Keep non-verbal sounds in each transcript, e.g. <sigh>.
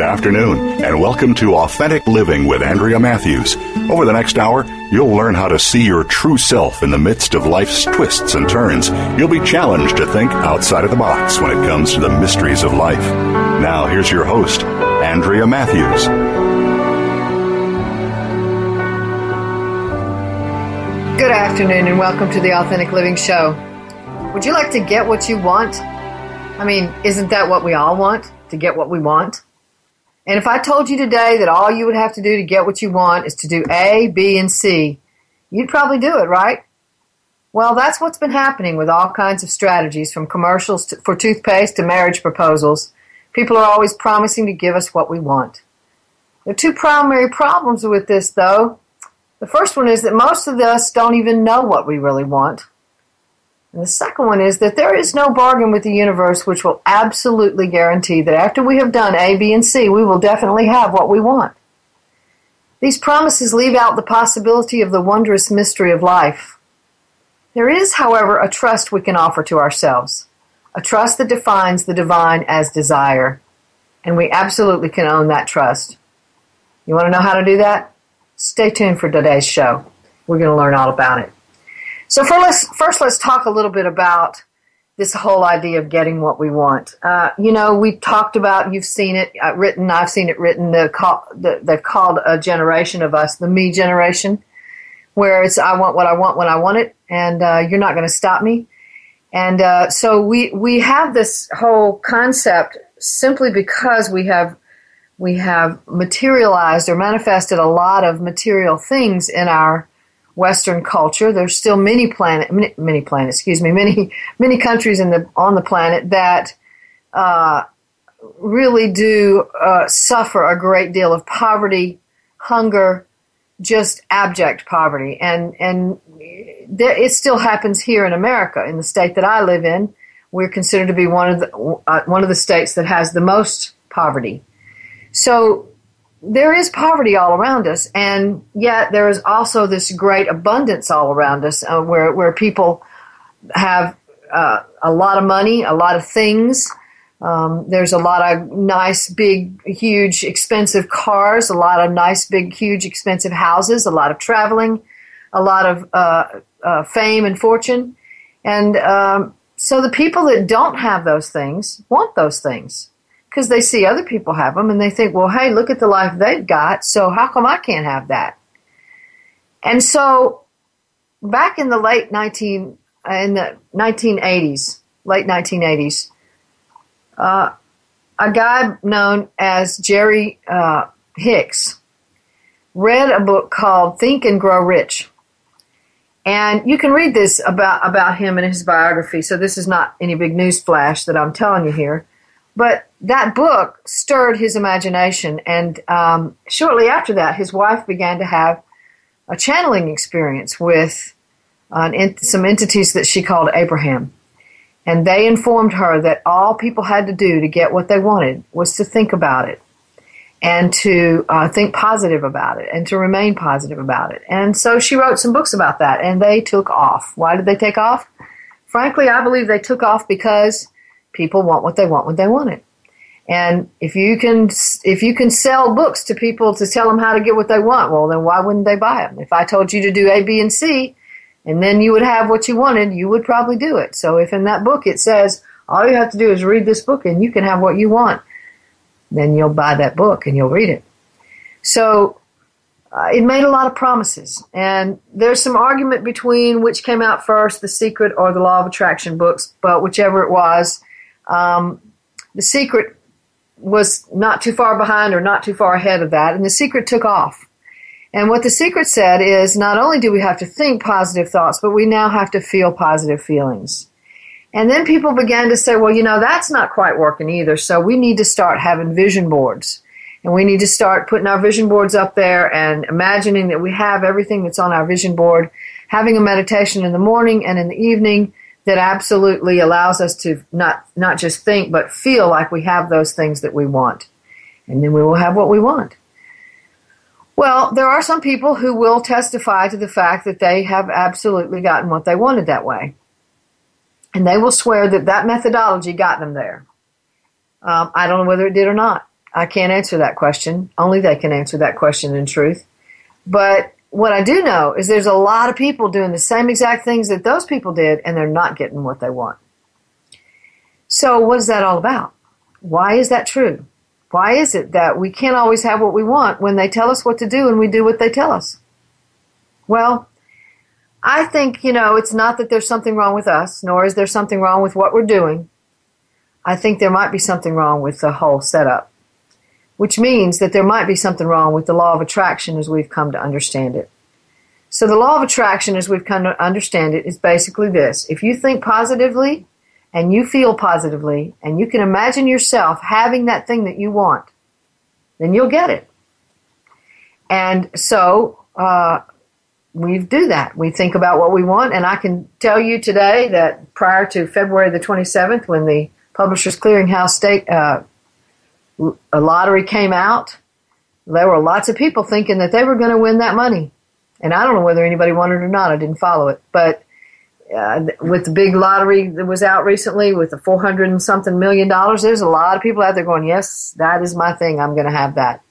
Good afternoon, and welcome to Authentic Living with Andrea Matthews. Over the next hour, you'll learn how to see your true self in the midst of life's twists and turns. You'll be challenged to think outside of the box when it comes to the mysteries of life. Now, here's your host, Andrea Matthews. Good afternoon, and welcome to the Authentic Living Show. Would you like to get what you want? I mean, isn't that what we all want? To get what we want? And if I told you today that all you would have to do to get what you want is to do A, B, and C, you'd probably do it, right? Well, that's what's been happening with all kinds of strategies from commercials to, for toothpaste to marriage proposals. People are always promising to give us what we want. There are two primary problems with this, though. The first one is that most of us don't even know what we really want. And the second one is that there is no bargain with the universe which will absolutely guarantee that after we have done A, B, and C, we will definitely have what we want. These promises leave out the possibility of the wondrous mystery of life. There is, however, a trust we can offer to ourselves, a trust that defines the divine as desire, and we absolutely can own that trust. You want to know how to do that? Stay tuned for today's show. We're going to learn all about it. So first, let's, first, let's talk a little bit about this whole idea of getting what we want. Uh, you know, we talked about, you've seen it uh, written, I've seen it written, the, call, the, they've called a generation of us the me generation, where it's I want what I want when I want it, and uh, you're not going to stop me. And uh, so we, we have this whole concept simply because we have we have materialized or manifested a lot of material things in our Western culture. There's still many planet, many, many planets, excuse me, many many countries in the on the planet that uh, really do uh, suffer a great deal of poverty, hunger, just abject poverty, and and there, it still happens here in America, in the state that I live in. We're considered to be one of the uh, one of the states that has the most poverty. So there is poverty all around us, and yet there is also this great abundance all around us, uh, where where people have uh, a lot of money, a lot of things. Um, there's a lot of nice, big, huge, expensive cars, a lot of nice, big, huge, expensive houses, a lot of traveling, a lot of uh, uh fame and fortune, and um, so the people that don't have those things want those things because they see other people have them and they think, well, hey, look at the life they've got, so how come I can't have that? And so back in the late 19, uh, in the 1980s, late 1980s, uh, a guy known as Jerry uh, Hicks read a book called Think and Grow Rich. And you can read this about, about him and his biography, so this is not any big news flash that I'm telling you here. But that book stirred his imagination, and um, shortly after that, his wife began to have a channeling experience with uh, some entities that she called Abraham. And they informed her that all people had to do to get what they wanted was to think about it and to uh, think positive about it and to remain positive about it. And so she wrote some books about that, and they took off. Why did they take off? Frankly, I believe they took off because people want what they want when they want it. And if you can, if you can sell books to people to tell them how to get what they want, well, then why wouldn't they buy them? If I told you to do A, B, and C, and then you would have what you wanted, you would probably do it. So if in that book it says all you have to do is read this book and you can have what you want, then you'll buy that book and you'll read it. So uh, it made a lot of promises, and there's some argument between which came out first, The Secret or the Law of Attraction books, but whichever it was, um, The Secret was not too far behind or not too far ahead of that, and The Secret took off. And what The Secret said is not only do we have to think positive thoughts, but we now have to feel positive feelings. And then people began to say, well, you know, that's not quite working either, so we need to start having vision boards. And we need to start putting our vision boards up there and imagining that we have everything that's on our vision board, having a meditation in the morning and in the evening that absolutely allows us to not, not just think, but feel like we have those things that we want. And then we will have what we want. Well, there are some people who will testify to the fact that they have absolutely gotten what they wanted that way. And they will swear that that methodology got them there. Um, I don't know whether it did or not. I can't answer that question. Only they can answer that question in truth. But what I do know is there's a lot of people doing the same exact things that those people did, and they're not getting what they want. So, what is that all about? Why is that true? Why is it that we can't always have what we want when they tell us what to do and we do what they tell us? Well, I think, you know, it's not that there's something wrong with us, nor is there something wrong with what we're doing. I think there might be something wrong with the whole setup which means that there might be something wrong with the law of attraction as we've come to understand it. So, the law of attraction as we've come to understand it is basically this if you think positively and you feel positively and you can imagine yourself having that thing that you want, then you'll get it. And so, uh, we do that. We think about what we want, and I can tell you today that prior to February the 27th, when the Publishers Clearinghouse state uh, a lottery came out, there were lots of people thinking that they were going to win that money. And I don't know whether anybody won it or not. I didn't follow it. But uh, with the big lottery that was out recently with the 400 and something million dollars, there's a lot of people out there going, yes, that is my thing. I'm going to have that.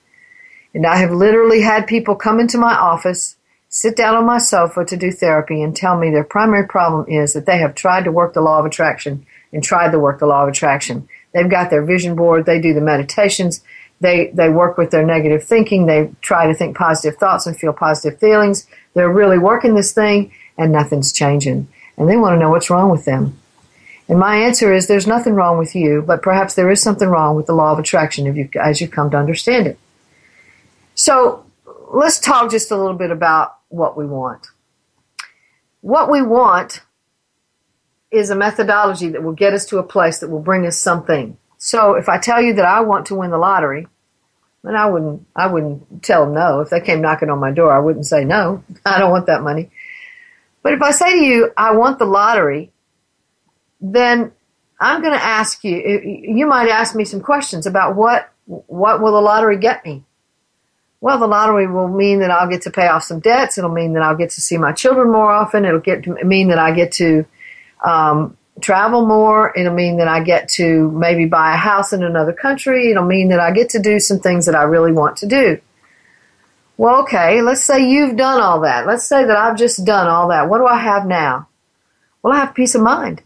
And I have literally had people come into my office, sit down on my sofa to do therapy and tell me their primary problem is that they have tried to work the law of attraction and tried to work the law of attraction They've got their vision board. They do the meditations. They, they work with their negative thinking. They try to think positive thoughts and feel positive feelings. They're really working this thing and nothing's changing. And they want to know what's wrong with them. And my answer is there's nothing wrong with you, but perhaps there is something wrong with the law of attraction if you, as you come to understand it. So let's talk just a little bit about what we want. What we want is a methodology that will get us to a place that will bring us something. So if I tell you that I want to win the lottery, then I wouldn't I wouldn't tell no. If they came knocking on my door, I wouldn't say no. <laughs> I don't want that money. But if I say to you, I want the lottery, then I'm going to ask you. You might ask me some questions about what what will the lottery get me. Well, the lottery will mean that I'll get to pay off some debts. It'll mean that I'll get to see my children more often. It'll get mean that I get to um, travel more. It'll mean that I get to maybe buy a house in another country. It'll mean that I get to do some things that I really want to do. Well, okay, let's say you've done all that. Let's say that I've just done all that. What do I have now? Well, I have peace of mind.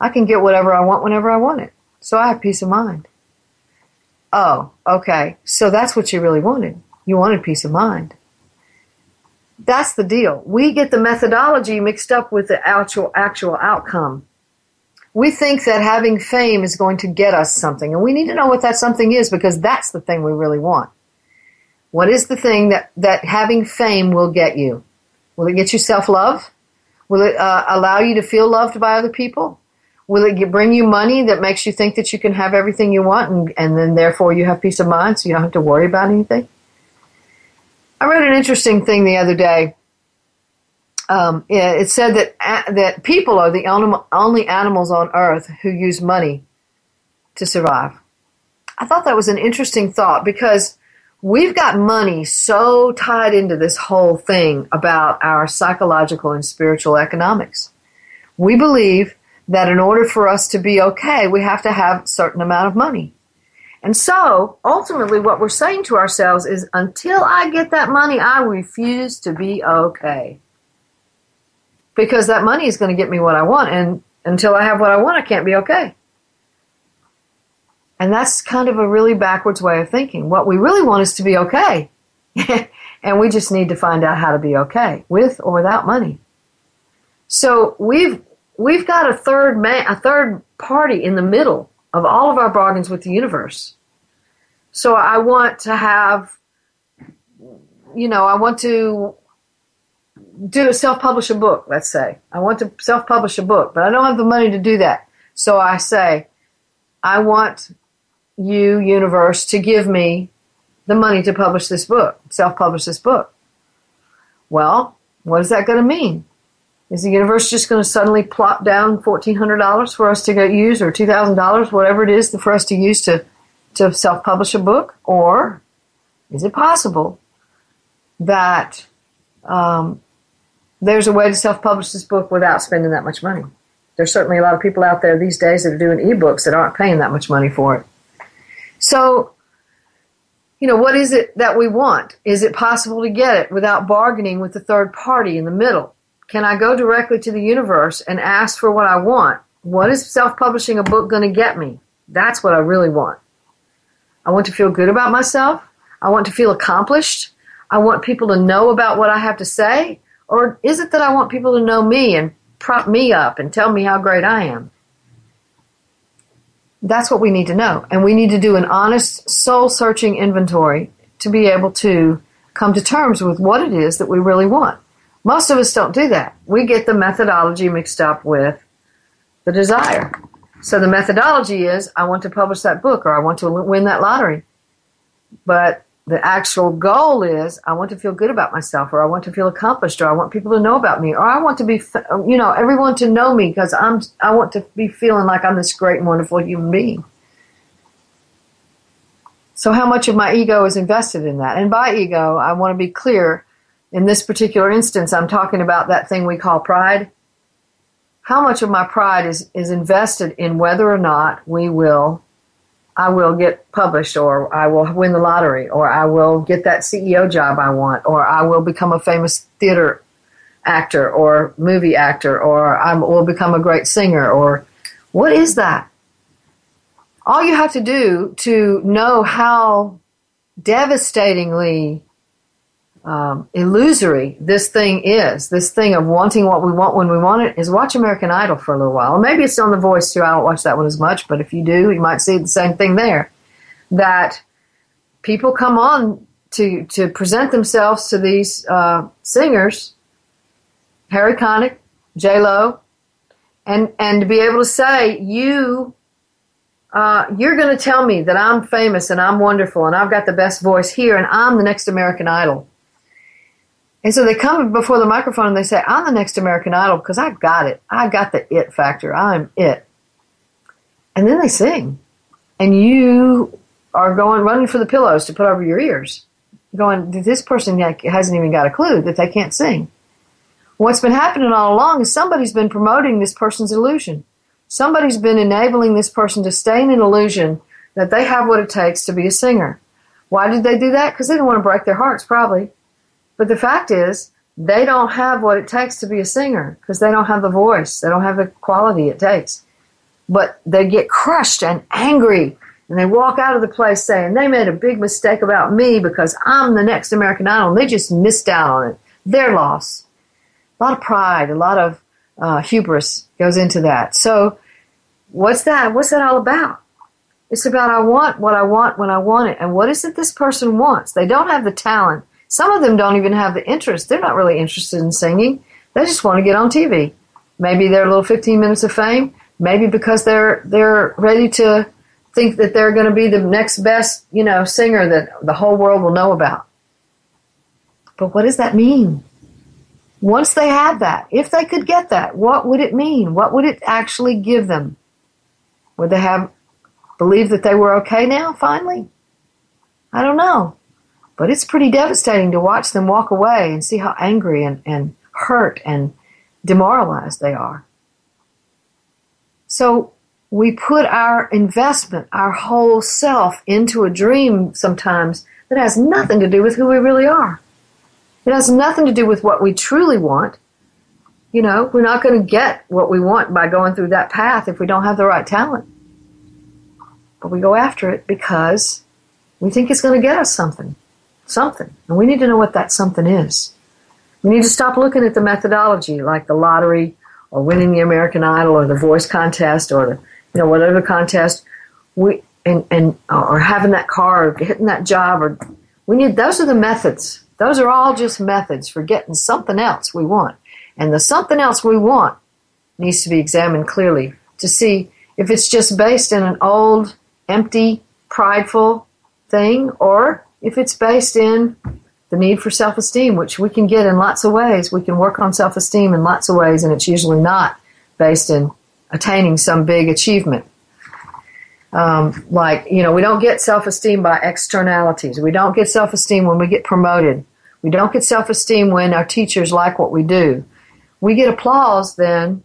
I can get whatever I want whenever I want it. So I have peace of mind. Oh, okay. So that's what you really wanted. You wanted peace of mind. That's the deal. We get the methodology mixed up with the actual actual outcome. We think that having fame is going to get us something, and we need to know what that something is because that's the thing we really want. What is the thing that, that having fame will get you? Will it get you self love? Will it uh, allow you to feel loved by other people? Will it get, bring you money that makes you think that you can have everything you want and, and then therefore you have peace of mind so you don't have to worry about anything? I read an interesting thing the other day. Um, it said that that people are the only animals on earth who use money to survive. I thought that was an interesting thought because we've got money so tied into this whole thing about our psychological and spiritual economics. We believe that in order for us to be okay, we have to have a certain amount of money. And so, ultimately, what we're saying to ourselves is until I get that money, I refuse to be okay. Because that money is going to get me what I want, and until I have what I want, I can't be okay. And that's kind of a really backwards way of thinking. What we really want is to be okay. <laughs> and we just need to find out how to be okay with or without money. So we've we've got a third man, a third party in the middle of all of our bargains with the universe. So I want to have, you know, I want to do a self-publish a book. Let's say I want to self-publish a book, but I don't have the money to do that. So I say, I want you, universe, to give me the money to publish this book, self-publish this book. Well, what is that going to mean? Is the universe just going to suddenly plop down $1,400 for us to go use or $2,000, whatever it is for us to use to, to self publish a book? Or is it possible that um, there's a way to self publish this book without spending that much money? There's certainly a lot of people out there these days that are doing ebooks that aren't paying that much money for it. So, you know, what is it that we want? Is it possible to get it without bargaining with the third party in the middle? Can I go directly to the universe and ask for what I want? What is self publishing a book going to get me? That's what I really want. I want to feel good about myself. I want to feel accomplished. I want people to know about what I have to say. Or is it that I want people to know me and prop me up and tell me how great I am? That's what we need to know. And we need to do an honest, soul searching inventory to be able to come to terms with what it is that we really want. Most of us don't do that. We get the methodology mixed up with the desire. So the methodology is I want to publish that book or I want to win that lottery. But the actual goal is I want to feel good about myself or I want to feel accomplished or I want people to know about me or I want to be you know everyone to know me because I'm I want to be feeling like I'm this great and wonderful human being. So how much of my ego is invested in that? And by ego, I want to be clear in this particular instance, I'm talking about that thing we call pride. How much of my pride is, is invested in whether or not we will, I will get published, or I will win the lottery, or I will get that CEO job I want, or I will become a famous theater actor or movie actor, or I will become a great singer, or what is that? All you have to do to know how devastatingly um, illusory this thing is, this thing of wanting what we want when we want it, is watch American Idol for a little while. maybe it's on The Voice too. I don't watch that one as much, but if you do, you might see the same thing there. That people come on to to present themselves to these uh, singers, Harry Connick, J Lo, and and to be able to say you. Uh, you're going to tell me that I'm famous and I'm wonderful and I've got the best voice here and I'm the next American Idol. And so they come before the microphone and they say, I'm the next American Idol because I got it. I got the it factor. I'm it. And then they sing. And you are going running for the pillows to put over your ears. Going, this person hasn't even got a clue that they can't sing. What's been happening all along is somebody's been promoting this person's illusion. Somebody's been enabling this person to stay in an illusion that they have what it takes to be a singer. Why did they do that? Because they didn't want to break their hearts, probably. But the fact is, they don't have what it takes to be a singer because they don't have the voice. They don't have the quality it takes. But they get crushed and angry and they walk out of the place saying they made a big mistake about me because I'm the next American Idol and they just missed out on it. Their loss. A lot of pride, a lot of uh, hubris goes into that. So, what's that? What's that all about? It's about I want what I want when I want it. And what is it this person wants? They don't have the talent some of them don't even have the interest. They're not really interested in singing. They just want to get on TV. Maybe they're a little 15 minutes of fame. Maybe because they're they're ready to think that they're going to be the next best, you know, singer that the whole world will know about. But what does that mean? Once they have that, if they could get that, what would it mean? What would it actually give them? Would they have believe that they were okay now finally? I don't know. But it's pretty devastating to watch them walk away and see how angry and, and hurt and demoralized they are. So we put our investment, our whole self into a dream sometimes that has nothing to do with who we really are. It has nothing to do with what we truly want. You know, we're not going to get what we want by going through that path if we don't have the right talent. But we go after it because we think it's going to get us something something. And we need to know what that something is. We need to stop looking at the methodology like the lottery or winning the American Idol or the voice contest or the, you know, whatever contest. We, and, and or having that car or hitting that job or we need those are the methods. Those are all just methods for getting something else we want. And the something else we want needs to be examined clearly to see if it's just based in an old, empty, prideful thing or if it's based in the need for self esteem, which we can get in lots of ways. We can work on self esteem in lots of ways, and it's usually not based in attaining some big achievement. Um, like, you know, we don't get self esteem by externalities. We don't get self esteem when we get promoted. We don't get self esteem when our teachers like what we do. We get applause then.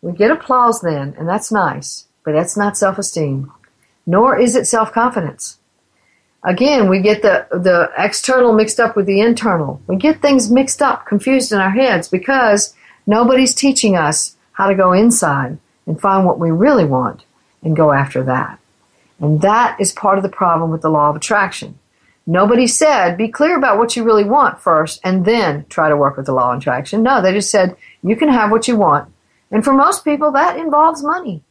We get applause then, and that's nice, but that's not self esteem. Nor is it self confidence. Again, we get the, the external mixed up with the internal. We get things mixed up, confused in our heads because nobody's teaching us how to go inside and find what we really want and go after that. And that is part of the problem with the law of attraction. Nobody said, be clear about what you really want first and then try to work with the law of attraction. No, they just said, you can have what you want. And for most people, that involves money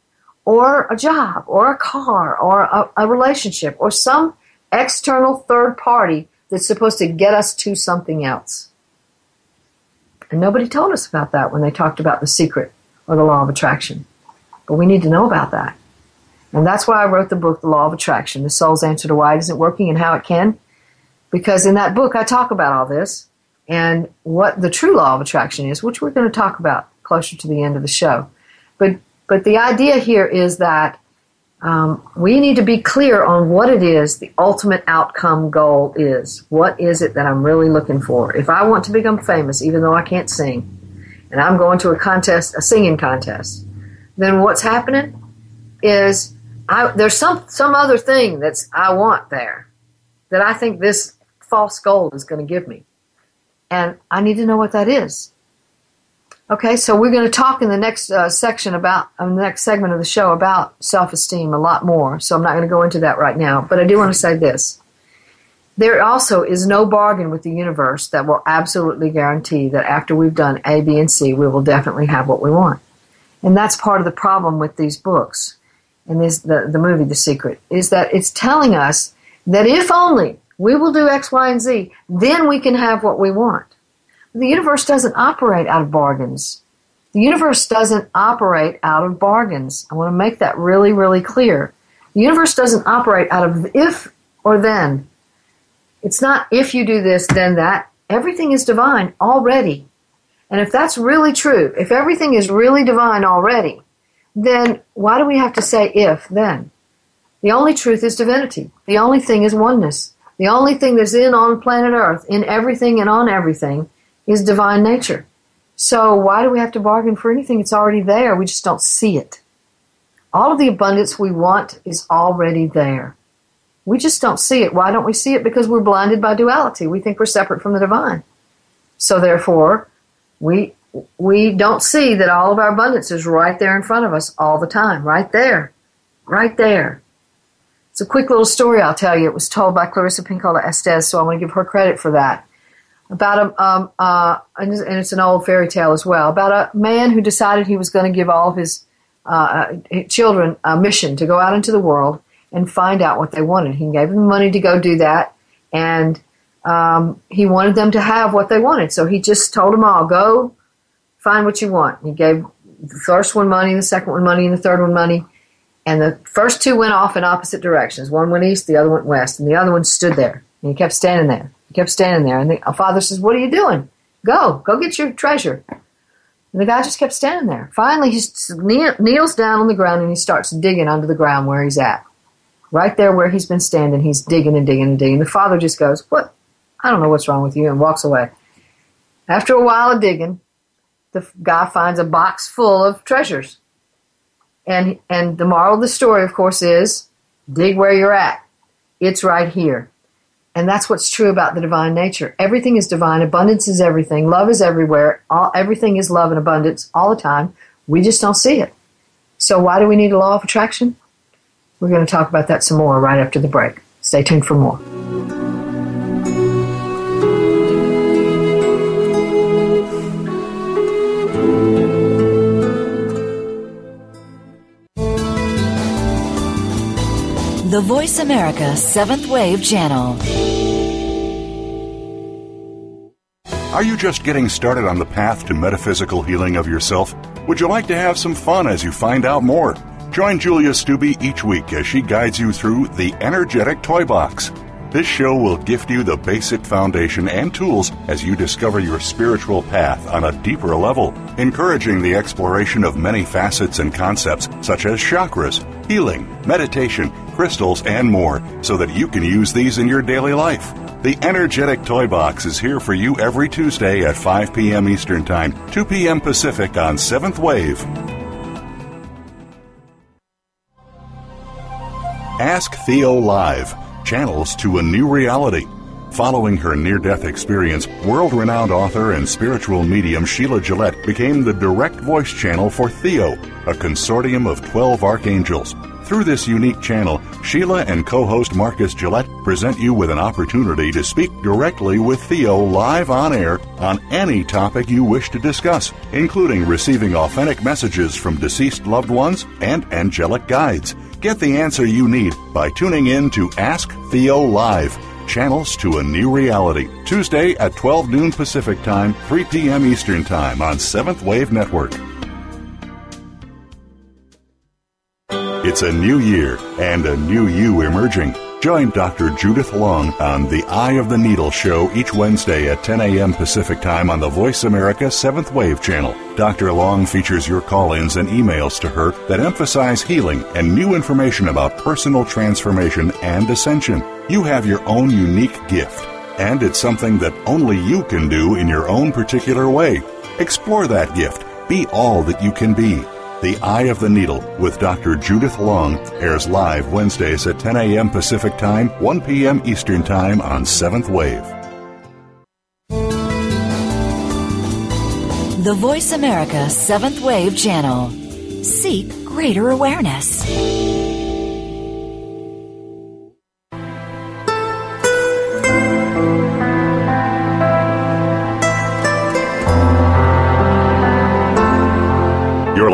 or a job or a car or a, a relationship or some external third party that's supposed to get us to something else. And nobody told us about that when they talked about the secret or the law of attraction. But we need to know about that. And that's why I wrote the book, The Law of Attraction, The Soul's Answer to Why It Isn't Working and How It Can. Because in that book, I talk about all this and what the true law of attraction is, which we're going to talk about closer to the end of the show. But, but the idea here is that um, we need to be clear on what it is the ultimate outcome goal is. What is it that I'm really looking for? If I want to become famous, even though I can't sing, and I'm going to a contest, a singing contest, then what's happening is I, there's some some other thing that's I want there that I think this false goal is going to give me, and I need to know what that is. Okay, so we're going to talk in the next uh, section about um, the next segment of the show about self-esteem a lot more. So I'm not going to go into that right now, but I do want to say this: there also is no bargain with the universe that will absolutely guarantee that after we've done A, B, and C, we will definitely have what we want. And that's part of the problem with these books and this the, the movie The Secret is that it's telling us that if only we will do X, Y, and Z, then we can have what we want. The universe doesn't operate out of bargains. The universe doesn't operate out of bargains. I want to make that really, really clear. The universe doesn't operate out of if or then. It's not if you do this, then that. Everything is divine already. And if that's really true, if everything is really divine already, then why do we have to say if then? The only truth is divinity. The only thing is oneness. The only thing that's in on planet Earth, in everything and on everything, is divine nature. So why do we have to bargain for anything? It's already there. We just don't see it. All of the abundance we want is already there. We just don't see it. Why don't we see it? Because we're blinded by duality. We think we're separate from the divine. So therefore, we we don't see that all of our abundance is right there in front of us all the time, right there, right there. It's a quick little story I'll tell you. It was told by Clarissa Pinkola Estes, so I want to give her credit for that. About a, um, uh, and it's an old fairy tale as well, about a man who decided he was going to give all of his uh, uh, children a mission to go out into the world and find out what they wanted. He gave them money to go do that, and um, he wanted them to have what they wanted. So he just told them all, go find what you want. He gave the first one money, the second one money, and the third one money. And the first two went off in opposite directions. One went east, the other went west, and the other one stood there. And he kept standing there. He kept standing there. And the father says, What are you doing? Go, go get your treasure. And the guy just kept standing there. Finally, he kneels down on the ground and he starts digging under the ground where he's at. Right there where he's been standing, he's digging and digging and digging. The father just goes, What? I don't know what's wrong with you, and walks away. After a while of digging, the guy finds a box full of treasures. And, and the moral of the story, of course, is dig where you're at. It's right here. And that's what's true about the divine nature. Everything is divine. Abundance is everything. Love is everywhere. All, everything is love and abundance all the time. We just don't see it. So why do we need a law of attraction? We're going to talk about that some more right after the break. Stay tuned for more. the Voice America Seventh Wave Channel. Are you just getting started on the path to metaphysical healing of yourself? Would you like to have some fun as you find out more? Join Julia Stubbe each week as she guides you through the Energetic Toy Box. This show will gift you the basic foundation and tools as you discover your spiritual path on a deeper level, encouraging the exploration of many facets and concepts such as chakras, healing, meditation, crystals, and more so that you can use these in your daily life. The Energetic Toy Box is here for you every Tuesday at 5 p.m. Eastern Time, 2 p.m. Pacific on 7th Wave. Ask Theo Live channels to a new reality. Following her near death experience, world renowned author and spiritual medium Sheila Gillette became the direct voice channel for Theo, a consortium of 12 archangels. Through this unique channel, Sheila and co host Marcus Gillette present you with an opportunity to speak directly with Theo live on air on any topic you wish to discuss, including receiving authentic messages from deceased loved ones and angelic guides. Get the answer you need by tuning in to Ask Theo Live. Channels to a new reality. Tuesday at 12 noon Pacific Time, 3 p.m. Eastern Time on 7th Wave Network. It's a new year and a new you emerging. Join Dr. Judith Long on the Eye of the Needle show each Wednesday at 10 a.m. Pacific Time on the Voice America 7th Wave channel. Dr. Long features your call ins and emails to her that emphasize healing and new information about personal transformation and ascension. You have your own unique gift, and it's something that only you can do in your own particular way. Explore that gift. Be all that you can be. The Eye of the Needle with Dr. Judith Long airs live Wednesdays at 10 a.m. Pacific Time, 1 p.m. Eastern Time on 7th Wave. The Voice America 7th Wave Channel. Seek greater awareness.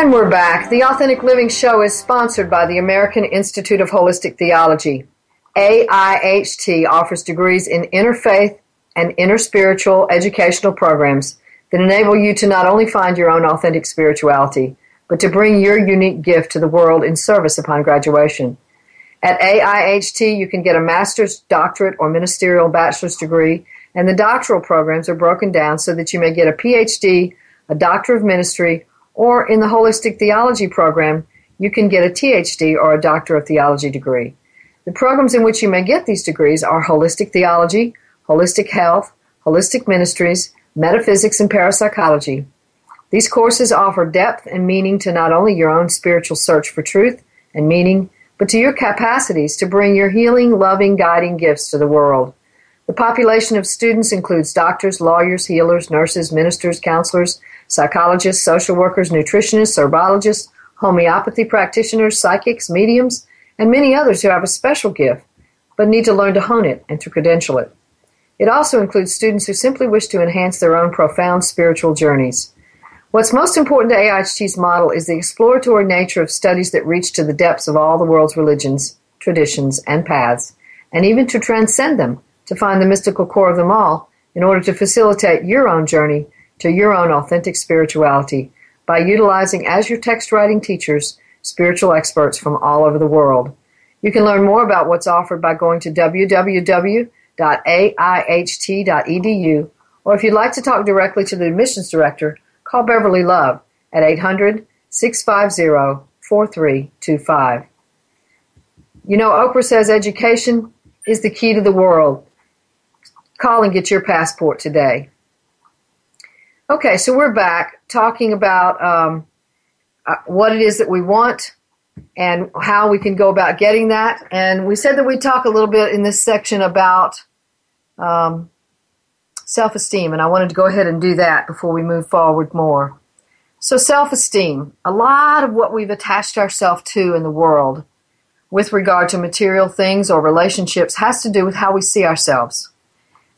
And we're back. The Authentic Living Show is sponsored by the American Institute of Holistic Theology. AIHT offers degrees in interfaith and interspiritual educational programs that enable you to not only find your own authentic spirituality, but to bring your unique gift to the world in service upon graduation. At AIHT, you can get a master's, doctorate, or ministerial bachelor's degree, and the doctoral programs are broken down so that you may get a PhD, a Doctor of Ministry, or in the Holistic Theology program, you can get a THD or a Doctor of Theology degree. The programs in which you may get these degrees are Holistic Theology, Holistic Health, Holistic Ministries, Metaphysics, and Parapsychology. These courses offer depth and meaning to not only your own spiritual search for truth and meaning, but to your capacities to bring your healing, loving, guiding gifts to the world. The population of students includes doctors, lawyers, healers, nurses, ministers, counselors, psychologists, social workers, nutritionists, herbologists, homeopathy practitioners, psychics, mediums, and many others who have a special gift but need to learn to hone it and to credential it. It also includes students who simply wish to enhance their own profound spiritual journeys. What's most important to AIHT's model is the exploratory nature of studies that reach to the depths of all the world's religions, traditions, and paths, and even to transcend them to find the mystical core of them all in order to facilitate your own journey to your own authentic spirituality by utilizing as your text writing teachers spiritual experts from all over the world. You can learn more about what's offered by going to www.aiht.edu, or if you'd like to talk directly to the admissions director, call Beverly Love at 800 650 4325. You know, Oprah says education is the key to the world. Call and get your passport today. Okay, so we're back talking about um, uh, what it is that we want and how we can go about getting that. And we said that we'd talk a little bit in this section about um, self esteem, and I wanted to go ahead and do that before we move forward more. So, self esteem, a lot of what we've attached ourselves to in the world with regard to material things or relationships has to do with how we see ourselves.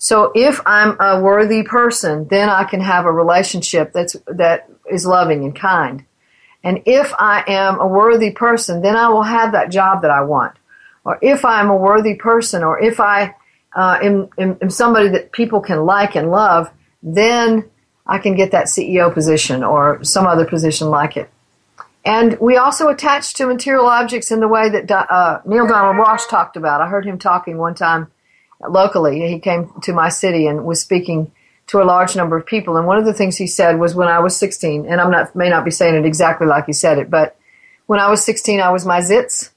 So if I'm a worthy person, then I can have a relationship that's that is loving and kind. And if I am a worthy person, then I will have that job that I want. Or if I'm a worthy person, or if I uh, am, am, am somebody that people can like and love, then I can get that CEO position or some other position like it. And we also attach to material objects in the way that uh, Neale Donald Walsch talked about. I heard him talking one time locally. He came to my city and was speaking to a large number of people. And one of the things he said was when I was 16, and I'm not may not be saying it exactly like he said it, but when I was 16, I was my zits.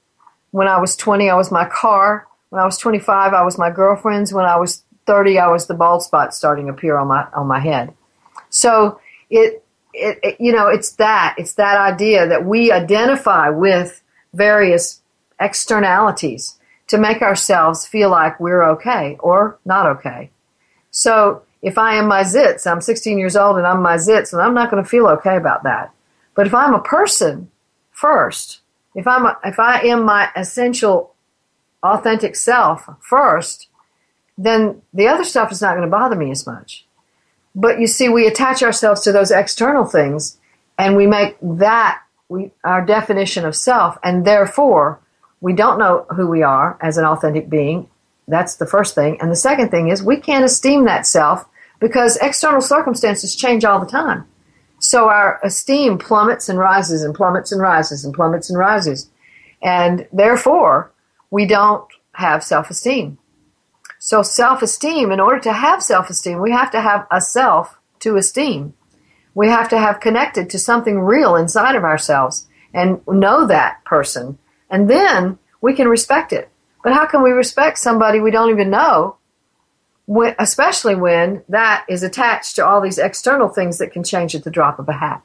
When I was 20, I was my car. When I was 25, I was my girlfriend's. When I was 30, I was the bald spot starting to appear on my on my head. So it, it, it you know it's that it's that idea that we identify with various externalities to make ourselves feel like we're okay or not okay. So if I am my zits, I'm 16 years old and I'm my zits, and I'm not going to feel okay about that. But if I'm a person first, if I'm a, if I am my essential, authentic self first, then the other stuff is not going to bother me as much. But you see, we attach ourselves to those external things, and we make that we our definition of self, and therefore we don't know who we are as an authentic being. That's the first thing. And the second thing is we can't esteem that self because external circumstances change all the time. So our esteem plummets and rises and plummets and rises and plummets and rises. And therefore, we don't have self esteem. So, self esteem, in order to have self esteem, we have to have a self to esteem. We have to have connected to something real inside of ourselves and know that person and then we can respect it. But how can we respect somebody we don't even know, especially when that is attached to all these external things that can change at the drop of a hat?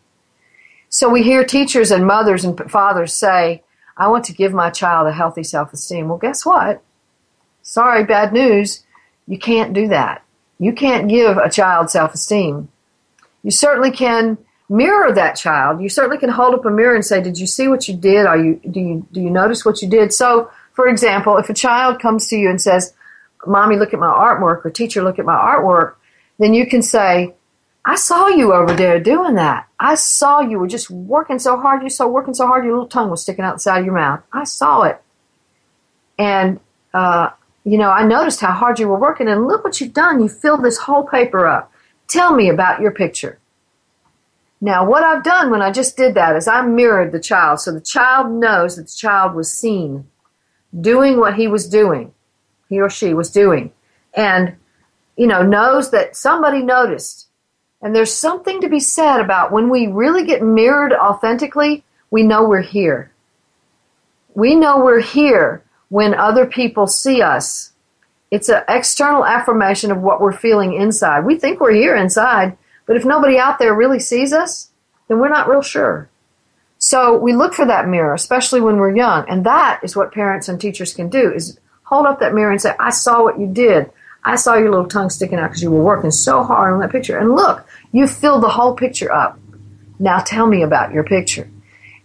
So we hear teachers and mothers and fathers say, I want to give my child a healthy self esteem. Well, guess what? Sorry, bad news. You can't do that. You can't give a child self esteem. You certainly can mirror that child. You certainly can hold up a mirror and say, "Did you see what you did? Are you do you do you notice what you did?" So, for example, if a child comes to you and says, "Mommy, look at my artwork," or "Teacher, look at my artwork," then you can say, "I saw you over there doing that. I saw you were just working so hard. You saw working so hard, your little tongue was sticking out the side of your mouth. I saw it, and." Uh, you know, I noticed how hard you were working, and look what you've done. You filled this whole paper up. Tell me about your picture. Now, what I've done when I just did that is I mirrored the child. So the child knows that the child was seen doing what he was doing, he or she was doing, and, you know, knows that somebody noticed. And there's something to be said about when we really get mirrored authentically, we know we're here. We know we're here when other people see us. It's an external affirmation of what we're feeling inside. We think we're here inside, but if nobody out there really sees us, then we're not real sure. So we look for that mirror, especially when we're young. And that is what parents and teachers can do is hold up that mirror and say, I saw what you did. I saw your little tongue sticking out because you were working so hard on that picture. And look, you filled the whole picture up. Now tell me about your picture.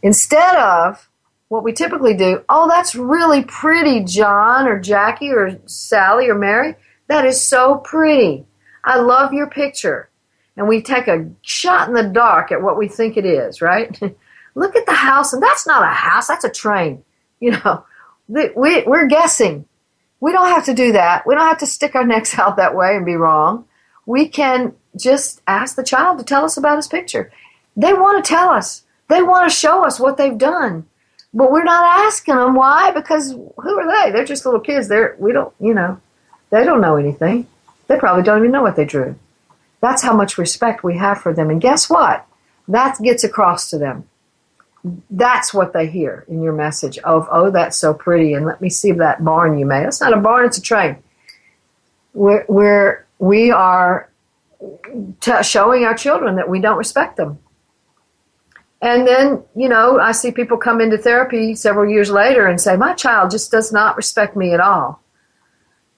Instead of what we typically do, oh, that's really pretty, John or Jackie or Sally or Mary. That is so pretty. I love your picture and we take a shot in the dark at what we think it is, right? <laughs> Look at the house, and that's not a house, that's a train. You know, we, we're guessing. We don't have to do that. We don't have to stick our necks out that way and be wrong. We can just ask the child to tell us about his picture. They want to tell us. They want to show us what they've done. But we're not asking them why because who are they? They're just little kids. They're we don't, you know, they don't know anything. They probably don't even know what they drew. That's how much respect we have for them. And guess what? That gets across to them. That's what they hear in your message of, oh, that's so pretty, and let me see that barn you made. It's not a barn, it's a train. We're, we're we are t- showing our children that we don't respect them. And then, you know, I see people come into therapy several years later and say, My child just does not respect me at all.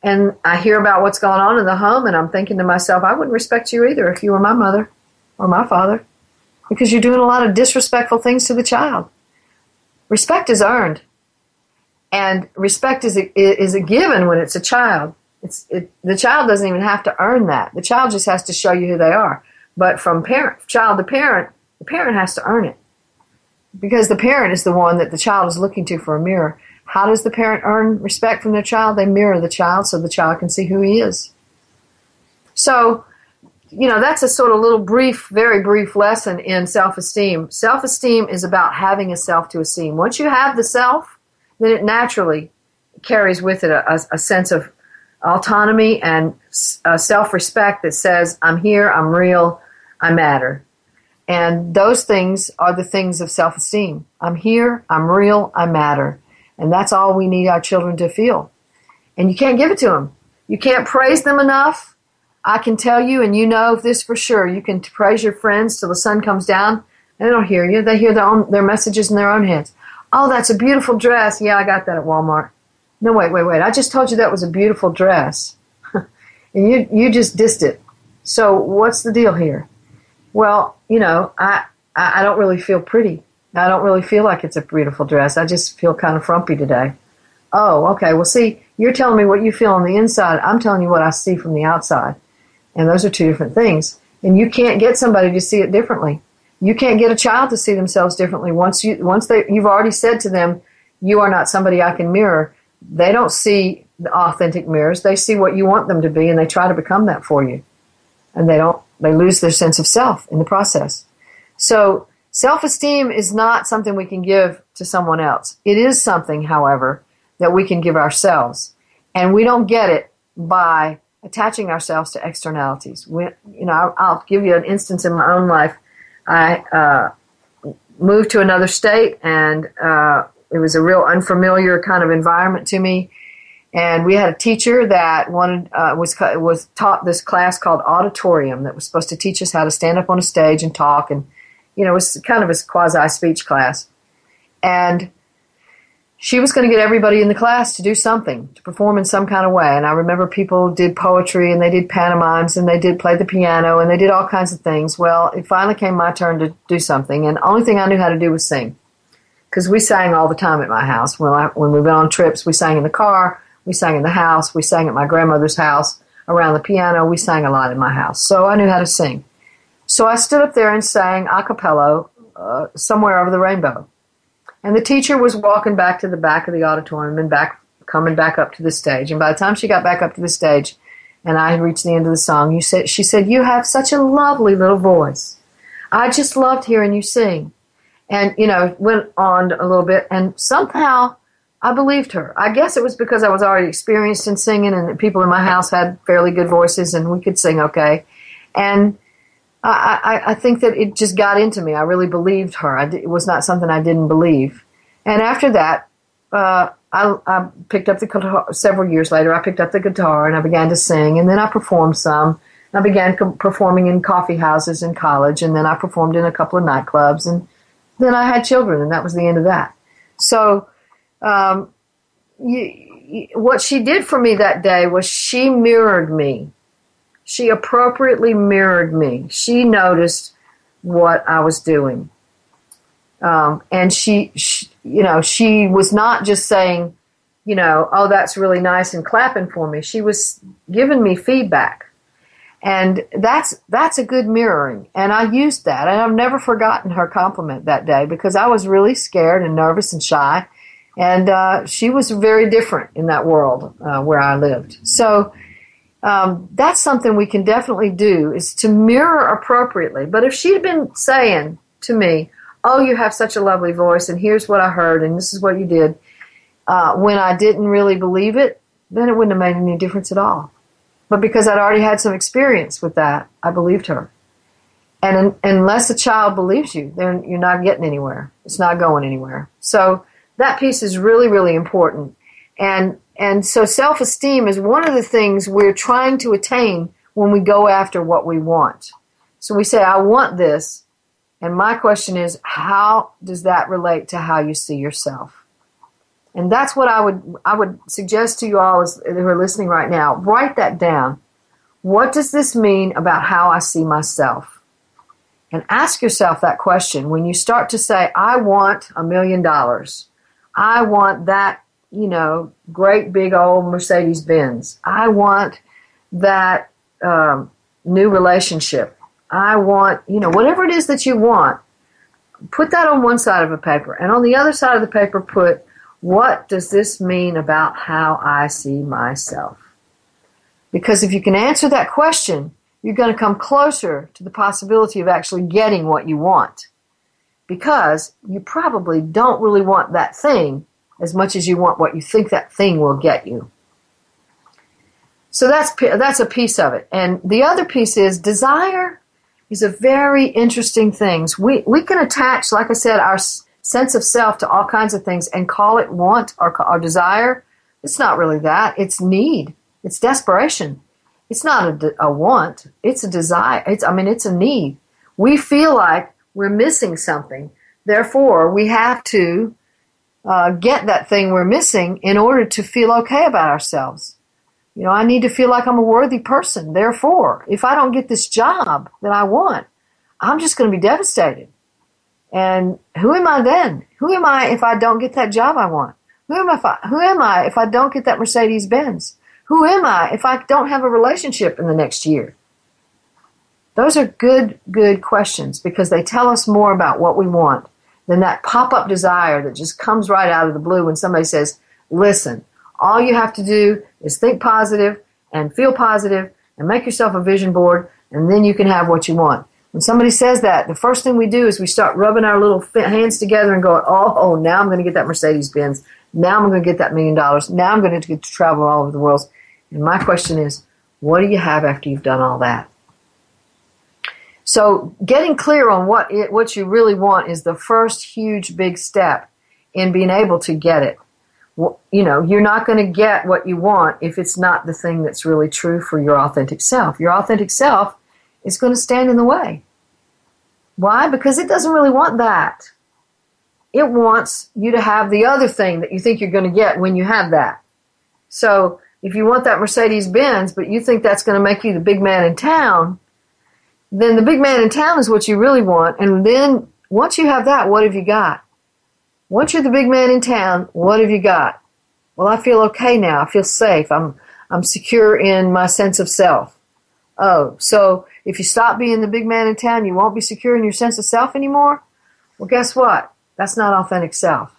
And I hear about what's going on in the home, and I'm thinking to myself, I wouldn't respect you either if you were my mother or my father because you're doing a lot of disrespectful things to the child. Respect is earned, and respect is a, is a given when it's a child. It's, it, the child doesn't even have to earn that. The child just has to show you who they are. But from parent, child to parent, the parent has to earn it because the parent is the one that the child is looking to for a mirror. How does the parent earn respect from their child? They mirror the child so the child can see who he is. So, you know, that's a sort of little brief, very brief lesson in self esteem. Self esteem is about having a self to esteem. Once you have the self, then it naturally carries with it a, a sense of autonomy and self respect that says, I'm here, I'm real, I matter. And those things are the things of self esteem. I'm here, I'm real, I matter. And that's all we need our children to feel. And you can't give it to them. You can't praise them enough. I can tell you, and you know this for sure, you can praise your friends till the sun comes down. and They don't hear you. They hear their own their messages in their own heads. Oh, that's a beautiful dress. Yeah, I got that at Walmart. No, wait, wait, wait. I just told you that was a beautiful dress. <laughs> and you you just dissed it. So what's the deal here? Well, you know, I I don't really feel pretty. I don't really feel like it's a beautiful dress. I just feel kind of frumpy today. Oh, okay. Well, see, you're telling me what you feel on the inside. I'm telling you what I see from the outside. And those are two different things. And you can't get somebody to see it differently. You can't get a child to see themselves differently. Once you once they you've already said to them, you are not somebody I can mirror. They don't see the authentic mirrors. They see what you want them to be and they try to become that for you. And they don't they lose their sense of self in the process. So Self esteem is not something we can give to someone else. It is something, however, that we can give ourselves. And we don't get it by attaching ourselves to externalities. We, you know, I'll, I'll, give you an instance in my own life. I uh, moved to another state, and uh, it was a real unfamiliar kind of environment to me. And we had a teacher that wanted uh, was was taught this class called auditorium that was supposed to teach us how to stand up on a stage and talk and you know, it was kind of a quasi speech class. And she was going to get everybody in the class to do something, to perform in some kind of way. And I remember people did poetry and they did pantomimes and they did play the piano and they did all kinds of things. Well, it finally came my turn to do something. And the only thing I knew how to do was sing. Because we sang all the time at my house. When, I, when we went on trips, we sang in the car, we sang in the house, we sang at my grandmother's house around the piano. We sang a lot in my house. So I knew how to sing. So I stood up there and sang a cappella uh, somewhere over the rainbow. And the teacher was walking back to the back of the auditorium and back, coming back up to the stage. And by the time she got back up to the stage and I had reached the end of the song, you said, she said, You have such a lovely little voice. I just loved hearing you sing. And, you know, went on a little bit and somehow I believed her. I guess it was because I was already experienced in singing and people in my house had fairly good voices and we could sing okay. And I, I, think that it just got into me. I really believed her. it was not something I didn't believe. And after that, uh, I, I picked up the guitar. Several years later, I picked up the guitar and I began to sing. And then I performed some. I began com- performing in coffee houses in college, and then I performed in a couple of nightclubs, and then I had children, and that was the end of that. So, um, you, you, what she did for me that day was she mirrored me she appropriately mirrored me. She noticed what I was doing. Um, and she, she, you know, she was not just saying, you know, oh, that's really nice and clapping for me. She was giving me feedback. And that's, that's a good mirroring. And I used that. And I've never forgotten her compliment that day because I was really scared and nervous and shy. And uh, she was very different in that world uh, where I lived. So, um, that's something we can definitely do is to mirror appropriately. But if she'd been saying to me, "Oh, you have such a lovely voice, and here's what I heard, and this is what you did," uh, when I didn't really believe it, then it wouldn't have made any difference at all. But because I'd already had some experience with that, I believed her. And in, unless a child believes you, then you're not getting anywhere. It's not going anywhere. So that piece is really, really important. And and so self esteem is one of the things we're trying to attain when we go after what we want. So we say, I want this. And my question is, how does that relate to how you see yourself? And that's what I would I would suggest to you all as, who are listening right now. Write that down. What does this mean about how I see myself? And ask yourself that question when you start to say, I want a million dollars. I want that, you know, great big old Mercedes Benz. I want that um, new relationship. I want, you know, whatever it is that you want, put that on one side of a paper. And on the other side of the paper, put, what does this mean about how I see myself? Because if you can answer that question, you're going to come closer to the possibility of actually getting what you want. Because you probably don't really want that thing as much as you want what you think that thing will get you. So that's that's a piece of it. And the other piece is desire is a very interesting thing. We we can attach, like I said, our sense of self to all kinds of things and call it want or, desire. It's not really that. It's need. It's desperation. It's not a, a want. It's a desire. It's I mean it's a need. We feel like we're missing something. Therefore, we have to uh, get that thing we're missing in order to feel okay about ourselves. You know, I need to feel like I'm a worthy person. Therefore, if I don't get this job that I want, I'm just going to be devastated. And who am I then? Who am I if I don't get that job I want? Who am I if I, who am I if I don't get that Mercedes Benz? Who am I if I don't have a relationship in the next year? Those are good, good questions because they tell us more about what we want than that pop up desire that just comes right out of the blue when somebody says, listen, all you have to do is think positive and feel positive and make yourself a vision board, and then you can have what you want. When somebody says that, the first thing we do is we start rubbing our little hands together and going, oh now I'm going to get that Mercedes Benz. Now I'm going to get that million dollars. Now I'm going to get to travel all over the world. And my question is, what do you have after you've done all that? So getting clear on what it, what you really want is the first huge big step in being able to get it you know, you're not going to get what you want if it's not the thing that's really true for your authentic self. Your authentic self is going to stand in the way. Why? Because it doesn't really want that. It wants you to have the other thing that you think you're going to get when you have that. So if you want that Mercedes Benz, but you think that's going to make you the big man in town, then the big man in town is what you really want. And then once you have that, what have you got? Once you're the big man in town, what have you got? Well, I feel okay now. I feel safe. I'm, I'm secure in my sense of self. Oh, so if you stop being the big man in town, you won't be secure in your sense of self anymore? Well, guess what? That's not authentic self.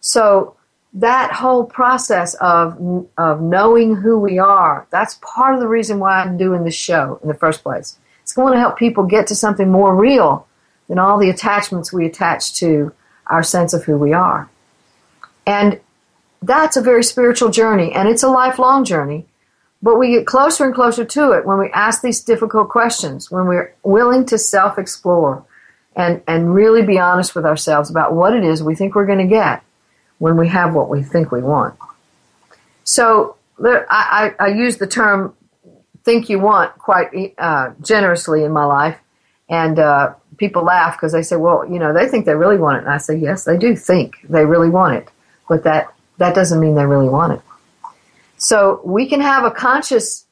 So that whole process of, of knowing who we are, that's part of the reason why I'm doing this show in the first place. It's going to help people get to something more real than all the attachments we attach to our sense of who we are. And that's a very spiritual journey, and it's a lifelong journey. But we get closer and closer to it when we ask these difficult questions, when we're willing to self explore and, and really be honest with ourselves about what it is we think we're going to get when we have what we think we want. So I, I, I use the term think you want quite uh, generously in my life. And uh, people laugh because they say, well, you know, they think they really want it. And I say, yes, they do think they really want it, but that, that doesn't mean they really want it. So we can have a conscious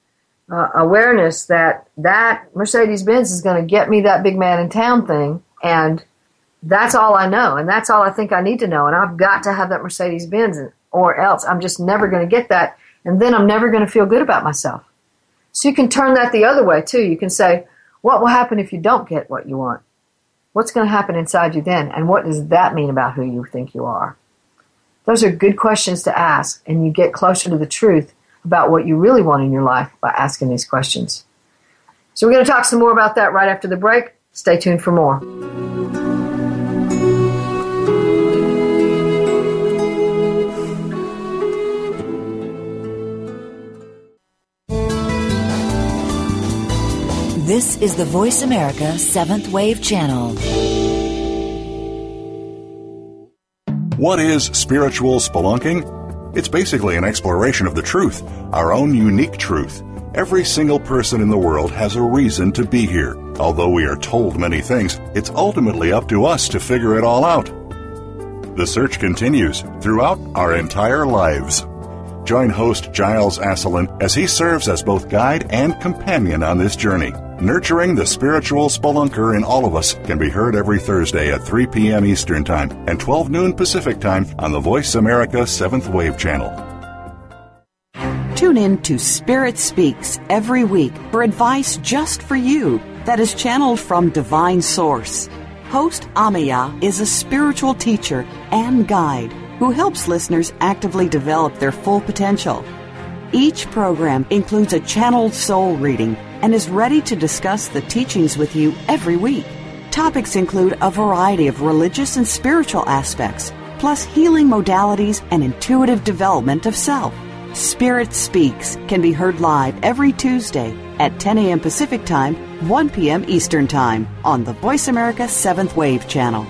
uh, awareness that that Mercedes Benz is going to get me that big man in town thing, and that's all I know, and that's all I think I need to know, and I've got to have that Mercedes Benz, or else I'm just never going to get that, and then I'm never going to feel good about myself. So you can turn that the other way too. You can say, what will happen if you don't get what you want? What's going to happen inside you then? And what does that mean about who you think you are? Those are good questions to ask, and you get closer to the truth about what you really want in your life by asking these questions. So, we're going to talk some more about that right after the break. Stay tuned for more. This is the Voice America Seventh Wave Channel. What is spiritual spelunking? It's basically an exploration of the truth, our own unique truth Every single person in the world has a reason to be here. Although we are told many things, it's ultimately up to us to figure it all out. The search continues throughout our entire lives. Join host Giles Asselin as he serves as both guide and companion on this journey. Nurturing the spiritual spelunker in all of us can be heard every Thursday at 3 p.m. Eastern Time and 12 noon Pacific Time on the Voice America 7th Wave Channel. Tune in to Spirit Speaks every week for advice just for you that is channeled from divine source. Host Amaya is a spiritual teacher and guide who helps listeners actively develop their full potential. Each program includes a channeled soul reading and is ready to discuss the teachings with you every week. Topics include a variety of religious and spiritual aspects, plus healing modalities and intuitive development of self. Spirit Speaks can be heard live every Tuesday at 10 a.m. Pacific Time, 1 p.m. Eastern Time on the Voice America 7th Wave channel.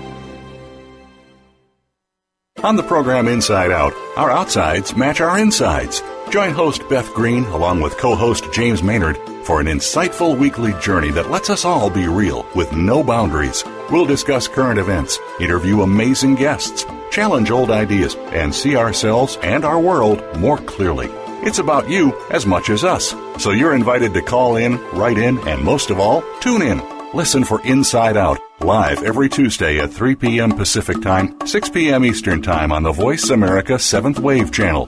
On the program Inside Out, our outsides match our insides. Join host Beth Green along with co host James Maynard for an insightful weekly journey that lets us all be real with no boundaries. We'll discuss current events, interview amazing guests, challenge old ideas, and see ourselves and our world more clearly. It's about you as much as us. So you're invited to call in, write in, and most of all, tune in. Listen for Inside Out live every Tuesday at 3 p.m. Pacific Time, 6 p.m. Eastern Time on the Voice America 7th Wave channel.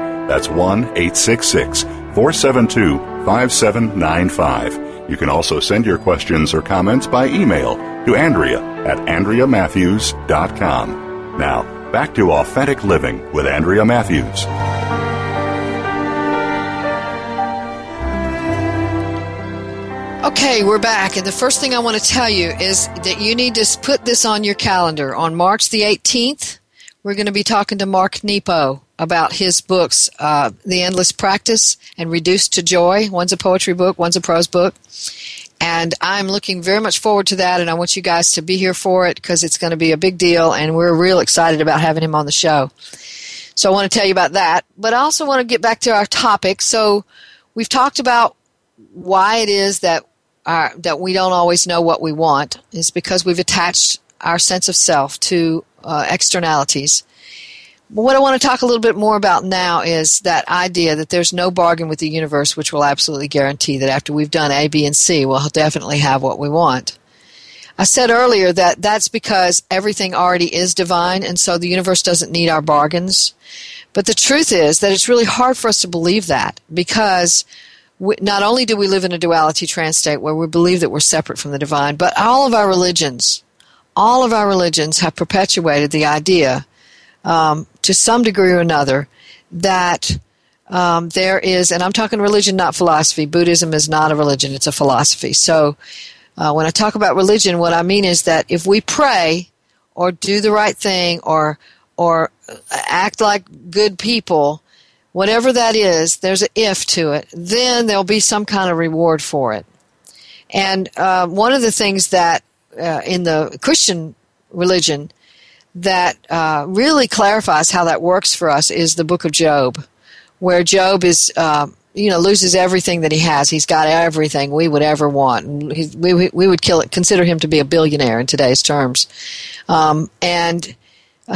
That's 1 866 472 5795. You can also send your questions or comments by email to Andrea at AndreaMatthews.com. Now, back to Authentic Living with Andrea Matthews. Okay, we're back. And the first thing I want to tell you is that you need to put this on your calendar. On March the 18th, we're going to be talking to Mark Nepo about his books, uh, The Endless Practice and Reduced to Joy. One's a poetry book, one's a prose book. And I'm looking very much forward to that, and I want you guys to be here for it because it's going to be a big deal, and we're real excited about having him on the show. So I want to tell you about that. But I also want to get back to our topic. So we've talked about why it is that our, that we don't always know what we want is because we've attached our sense of self to uh, externalities. What I want to talk a little bit more about now is that idea that there's no bargain with the universe which will absolutely guarantee that after we've done A, B, and C, we'll definitely have what we want. I said earlier that that's because everything already is divine, and so the universe doesn't need our bargains. But the truth is that it's really hard for us to believe that because we, not only do we live in a duality trance state where we believe that we're separate from the divine, but all of our religions, all of our religions have perpetuated the idea, um, to some degree or another, that um, there is, and I'm talking religion, not philosophy. Buddhism is not a religion; it's a philosophy. So, uh, when I talk about religion, what I mean is that if we pray, or do the right thing, or or act like good people, whatever that is, there's an if to it, then there'll be some kind of reward for it. And uh, one of the things that uh, in the Christian religion that uh, really clarifies how that works for us is the book of Job, where Job is. Uh, you know, loses everything that he has. He's got everything we would ever want. He, we, we would kill it, consider him to be a billionaire in today's terms. Um, and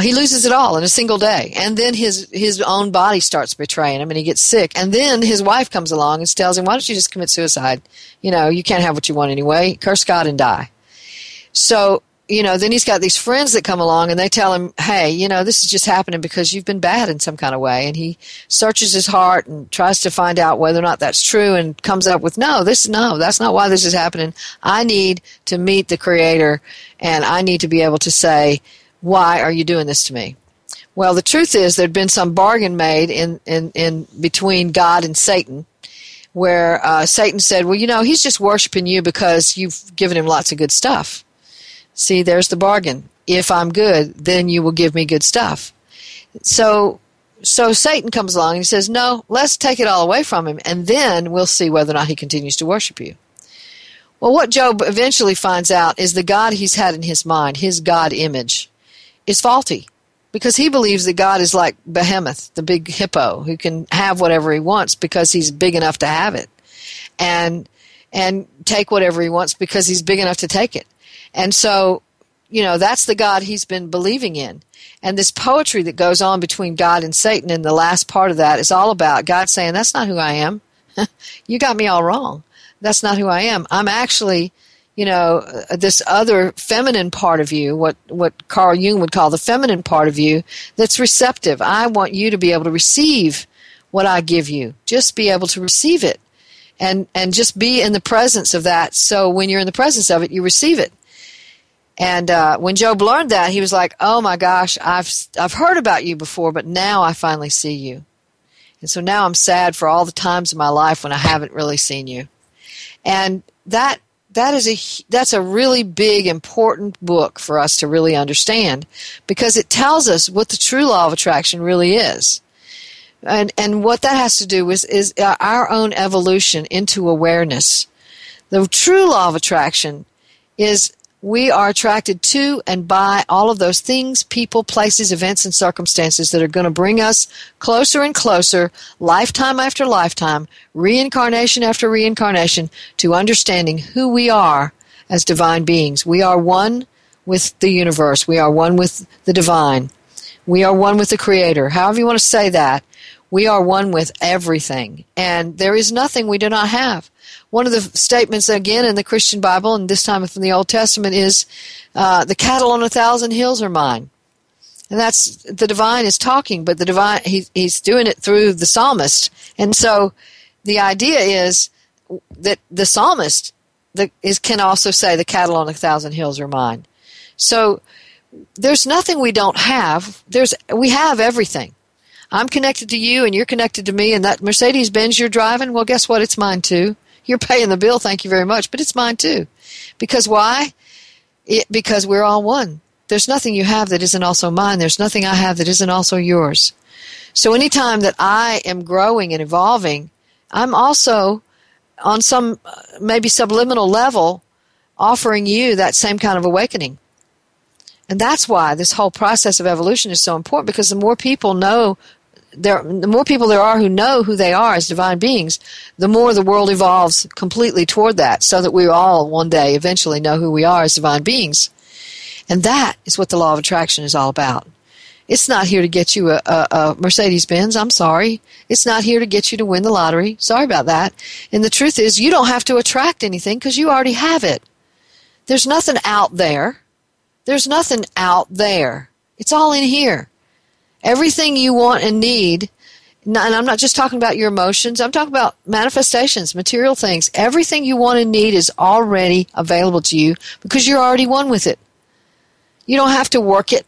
he loses it all in a single day and then his his own body starts betraying him and he gets sick and then his wife comes along and tells him why don't you just commit suicide you know you can't have what you want anyway curse god and die so you know then he's got these friends that come along and they tell him hey you know this is just happening because you've been bad in some kind of way and he searches his heart and tries to find out whether or not that's true and comes up with no this no that's not why this is happening i need to meet the creator and i need to be able to say why are you doing this to me? Well, the truth is there'd been some bargain made in, in, in between God and Satan where uh, Satan said, Well, you know, he's just worshiping you because you've given him lots of good stuff. See, there's the bargain. If I'm good, then you will give me good stuff. So so Satan comes along and he says, No, let's take it all away from him, and then we'll see whether or not he continues to worship you. Well, what Job eventually finds out is the God he's had in his mind, his God image, is faulty because he believes that God is like Behemoth, the big hippo, who can have whatever he wants because he's big enough to have it, and and take whatever he wants because he's big enough to take it. And so, you know, that's the God he's been believing in. And this poetry that goes on between God and Satan in the last part of that is all about God saying, That's not who I am. <laughs> you got me all wrong. That's not who I am. I'm actually, you know, uh, this other feminine part of you, what, what Carl Jung would call the feminine part of you, that's receptive. I want you to be able to receive what I give you. Just be able to receive it. And, and just be in the presence of that. So when you're in the presence of it, you receive it. And uh, when Job learned that, he was like, "Oh my gosh, I've I've heard about you before, but now I finally see you." And so now I'm sad for all the times in my life when I haven't really seen you. And that that is a that's a really big important book for us to really understand because it tells us what the true law of attraction really is. And and what that has to do with is our own evolution into awareness. The true law of attraction is we are attracted to and by all of those things, people, places, events, and circumstances that are going to bring us closer and closer, lifetime after lifetime, reincarnation after reincarnation, to understanding who we are as divine beings. We are one with the universe. We are one with the divine. We are one with the Creator. However you want to say that, we are one with everything. And there is nothing we do not have one of the statements again in the Christian Bible, and this time from the Old Testament, is uh, the cattle on a thousand hills are mine. And that's the divine is talking, but the divine he, he's doing it through the psalmist. And so the idea is that the psalmist the, is, can also say the cattle on a thousand hills are mine. So there's nothing we don't have. There's we have everything. I'm connected to you and you're connected to me and that Mercedes Benz you're driving, well guess what? It's mine too. You're paying the bill, thank you very much, but it's mine too. Because why? It, because we're all one. There's nothing you have that isn't also mine. There's nothing I have that isn't also yours. So anytime that I am growing and evolving, I'm also on some uh, maybe subliminal level offering you that same kind of awakening. And that's why this whole process of evolution is so important because the more people know there, the more people there are who know who they are as divine beings, the more the world evolves completely toward that, so that we all one day eventually know who we are as divine beings. And that is what the law of attraction is all about. It's not here to get you a, a, a Mercedes Benz. I'm sorry. It's not here to get you to win the lottery. Sorry about that. And the truth is, you don't have to attract anything because you already have it. There's nothing out there. There's nothing out there. It's all in here. Everything you want and need, and I'm not just talking about your emotions, I'm talking about manifestations, material things. Everything you want and need is already available to you because you're already one with it. You don't have to work it.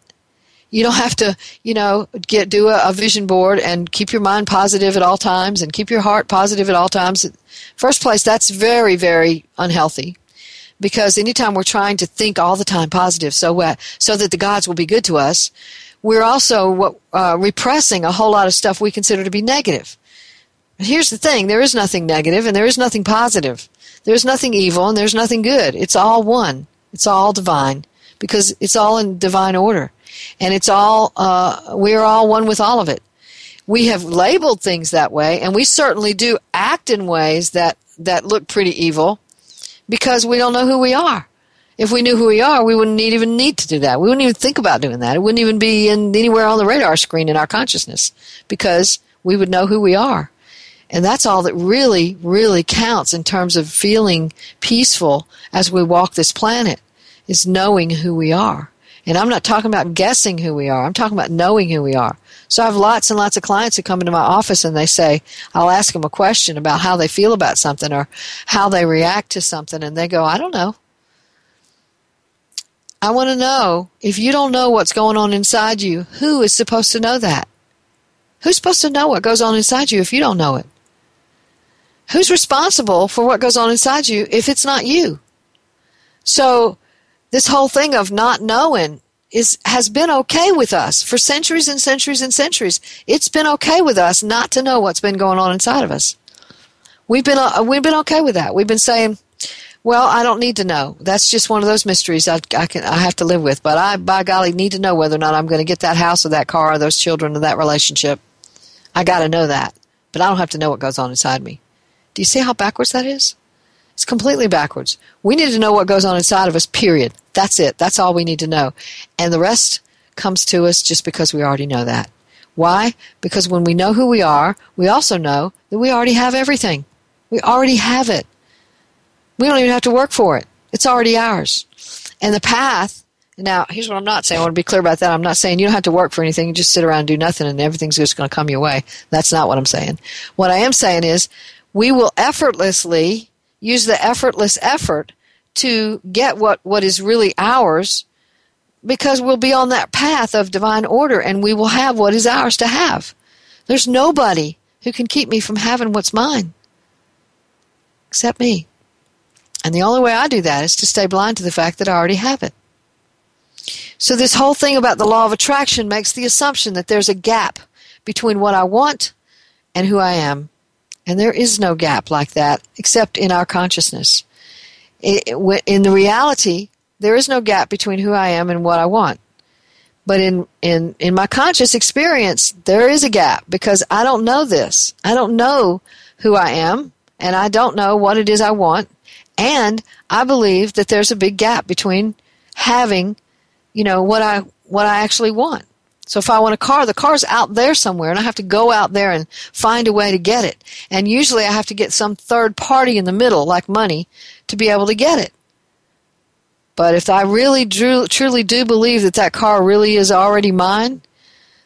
You don't have to, you know, get do a, a vision board and keep your mind positive at all times and keep your heart positive at all times. First place, that's very, very unhealthy because anytime we're trying to think all the time positive so uh, so that the gods will be good to us we're also uh, repressing a whole lot of stuff we consider to be negative. But here's the thing there is nothing negative and there is nothing positive. There's nothing evil and there's nothing good. It's all one, it's all divine because it's all in divine order. And it's all, uh, we're all one with all of it. We have labeled things that way, and we certainly do act in ways that, that look pretty evil because we don't know who we are if we knew who we are, we wouldn't need, even need to do that. We wouldn't even think about doing that. It wouldn't even be in anywhere on the radar screen in our consciousness because we would know who we are. And that's all that really, really counts in terms of feeling peaceful as we walk this planet is knowing who we are. And I'm not talking about guessing who we are. I'm talking about knowing who we are. So I have lots and lots of clients who come into my office and they say, I'll ask them a question about how they feel about something or how they react to something. And they go, I don't know. I want to know if you don't know what's going on inside you, who is supposed to know that? Who's supposed to know what goes on inside you if you don't know it? Who's responsible for what goes on inside you if it's not you? So, this whole thing of not knowing is has been okay with us for centuries and centuries and centuries. It's been okay with us not to know what's been going on inside of us. We've been uh, we've been okay with that. We've been saying, "Well, I don't need to know. That's just one of those mysteries I, I can I have to live with." But I, by golly, need to know whether or not I'm going to get that house or that car or those children or that relationship. I got to know that, but I don't have to know what goes on inside me. Do you see how backwards that is? It's completely backwards. We need to know what goes on inside of us, period. That's it. That's all we need to know. And the rest comes to us just because we already know that. Why? Because when we know who we are, we also know that we already have everything. We already have it. We don't even have to work for it. It's already ours. And the path, now here's what I'm not saying. I want to be clear about that. I'm not saying you don't have to work for anything. You just sit around and do nothing and everything's just going to come your way. That's not what I'm saying. What I am saying is we will effortlessly use the effortless effort to get what, what is really ours because we'll be on that path of divine order and we will have what is ours to have. There's nobody who can keep me from having what's mine except me. And the only way I do that is to stay blind to the fact that I already have it. So, this whole thing about the law of attraction makes the assumption that there's a gap between what I want and who I am. And there is no gap like that except in our consciousness. In the reality, there is no gap between who I am and what I want. But in, in, in my conscious experience, there is a gap because I don't know this. I don't know who I am and I don't know what it is I want. And I believe that there's a big gap between having, you know, what I, what I actually want. So if I want a car, the car's out there somewhere and I have to go out there and find a way to get it. And usually I have to get some third party in the middle, like money, to be able to get it. But if I really drew, truly do believe that that car really is already mine,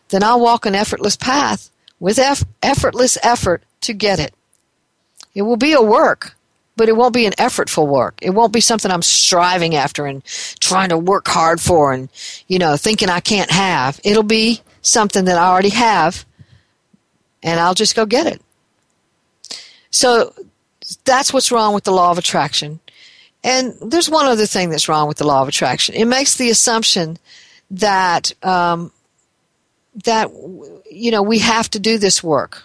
then I'll walk an effortless path with eff- effortless effort to get it. It will be a work, but it won't be an effortful work. It won't be something I'm striving after and trying to work hard for and, you know, thinking I can't have. It'll be something that I already have and I'll just go get it. So that's what's wrong with the law of attraction. And there's one other thing that's wrong with the law of attraction. It makes the assumption that um, that you know we have to do this work.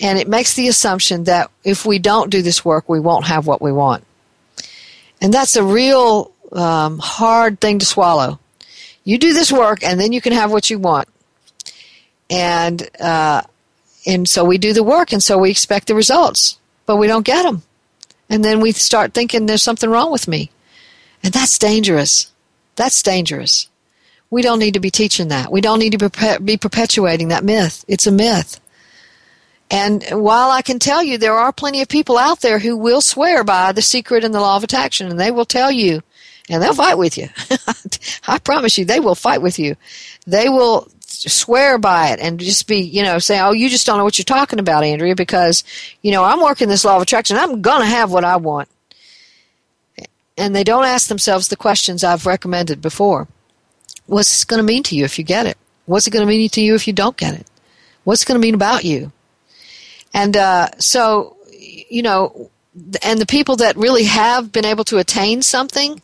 And it makes the assumption that if we don't do this work, we won't have what we want. And that's a real um, hard thing to swallow. You do this work, and then you can have what you want. And uh, and so we do the work, and so we expect the results, but we don't get them. And then we start thinking there's something wrong with me, and that's dangerous. That's dangerous. We don't need to be teaching that. We don't need to be perpetuating that myth. It's a myth. And while I can tell you there are plenty of people out there who will swear by the secret and the law of attraction, and they will tell you, and they'll fight with you. <laughs> I promise you, they will fight with you. They will swear by it and just be, you know, say, oh, you just don't know what you're talking about, Andrea, because, you know, I'm working this law of attraction. I'm going to have what I want. And they don't ask themselves the questions I've recommended before. What's this going to mean to you if you get it? What's it going to mean to you if you don't get it? What's it going to mean about you? And uh, so, you know, and the people that really have been able to attain something,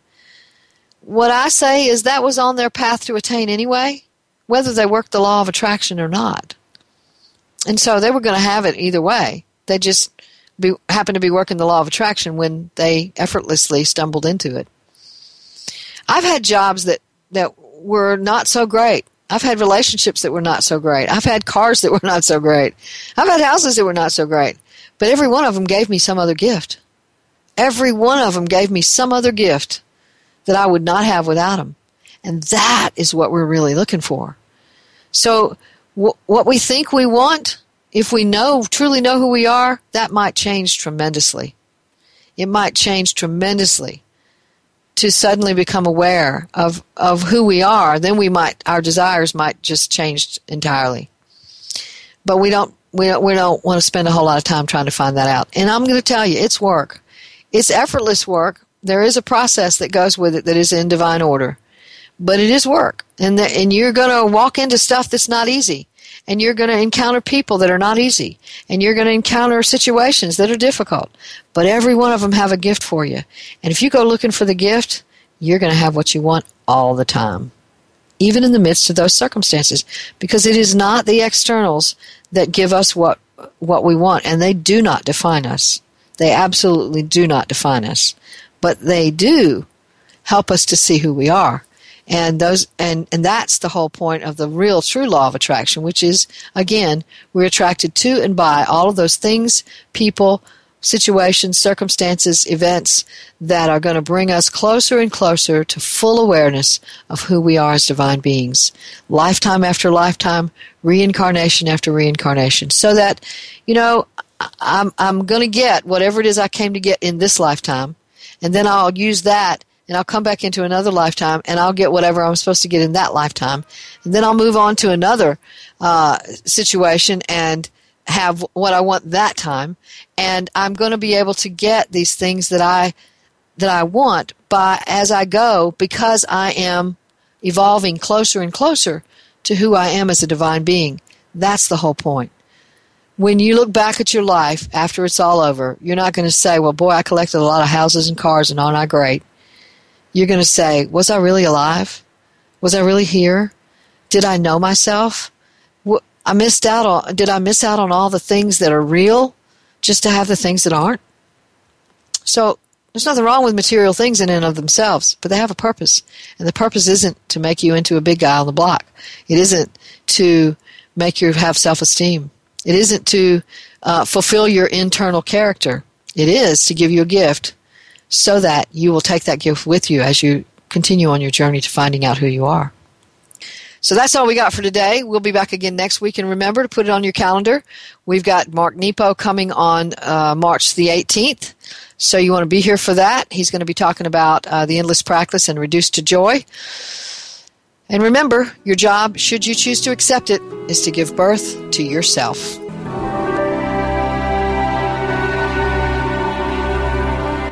what I say is that was on their path to attain anyway, whether they worked the law of attraction or not. And so they were going to have it either way. They just be, happened to be working the law of attraction when they effortlessly stumbled into it. I've had jobs that, that were not so great. I've had relationships that were not so great. I've had cars that were <laughs> not so great. I've had houses that were not so great. But every one of them gave me some other gift. Every one of them gave me some other gift that I would not have without them. And that is what we're really looking for. So, wh- what we think we want, if we know, truly know who we are, that might change tremendously. It might change tremendously to suddenly become aware of, of who we are, then we might our desires might just change entirely. But we don't we don't, we don't want to spend a whole lot of time trying to find that out. And I'm going to tell you, it's work. It's effortless work. There is a process that goes with it that is in divine order. but it is work. And, the, and you're going to walk into stuff that's not easy. And you're going to encounter people that are not easy. And you're going to encounter situations that are difficult. But every one of them have a gift for you. And if you go looking for the gift, you're going to have what you want all the time. Even in the midst of those circumstances. Because it is not the externals that give us what, what we want. And they do not define us. They absolutely do not define us. But they do help us to see who we are and those and and that's the whole point of the real true law of attraction which is again we're attracted to and by all of those things people situations circumstances events that are going to bring us closer and closer to full awareness of who we are as divine beings. Lifetime after lifetime reincarnation after reincarnation. So that you know i'm i'm going to get whatever it is i came to get in this lifetime and then i'll use that and I'll come back into another lifetime and I'll get whatever I'm supposed to get in that lifetime. And then I'll move on to another uh, situation and have what I want that time. And I'm going to be able to get these things that I that I want by as I go because I am evolving closer and closer to who I am as a divine being. That's the whole point. When you look back at your life after it's all over, you're not going to say, "Well, boy, I collected a lot of houses and cars and aren't I great?" You're going to say, Was I really alive? Was I really here? Did I know myself? I missed out on, did I miss out on all the things that are real just to have the things that aren't? So there's nothing wrong with material things in and of themselves, but they have a purpose. And the purpose isn't to make you into a big guy on the block. It isn't to make you have self esteem. It isn't to uh, fulfill your internal character. It is to give you a gift so that you will take that gift with you as you continue on your journey to finding out who you are. So that's all we got for today. We'll be back again next week. And remember to put it on your calendar. We've got Mark Nepo coming on uh, March the 18th. So you want to be here for that. He's going to be talking about uh, the endless practice and reduced to joy. And remember, your job, should you choose to accept it, is to give birth to yourself.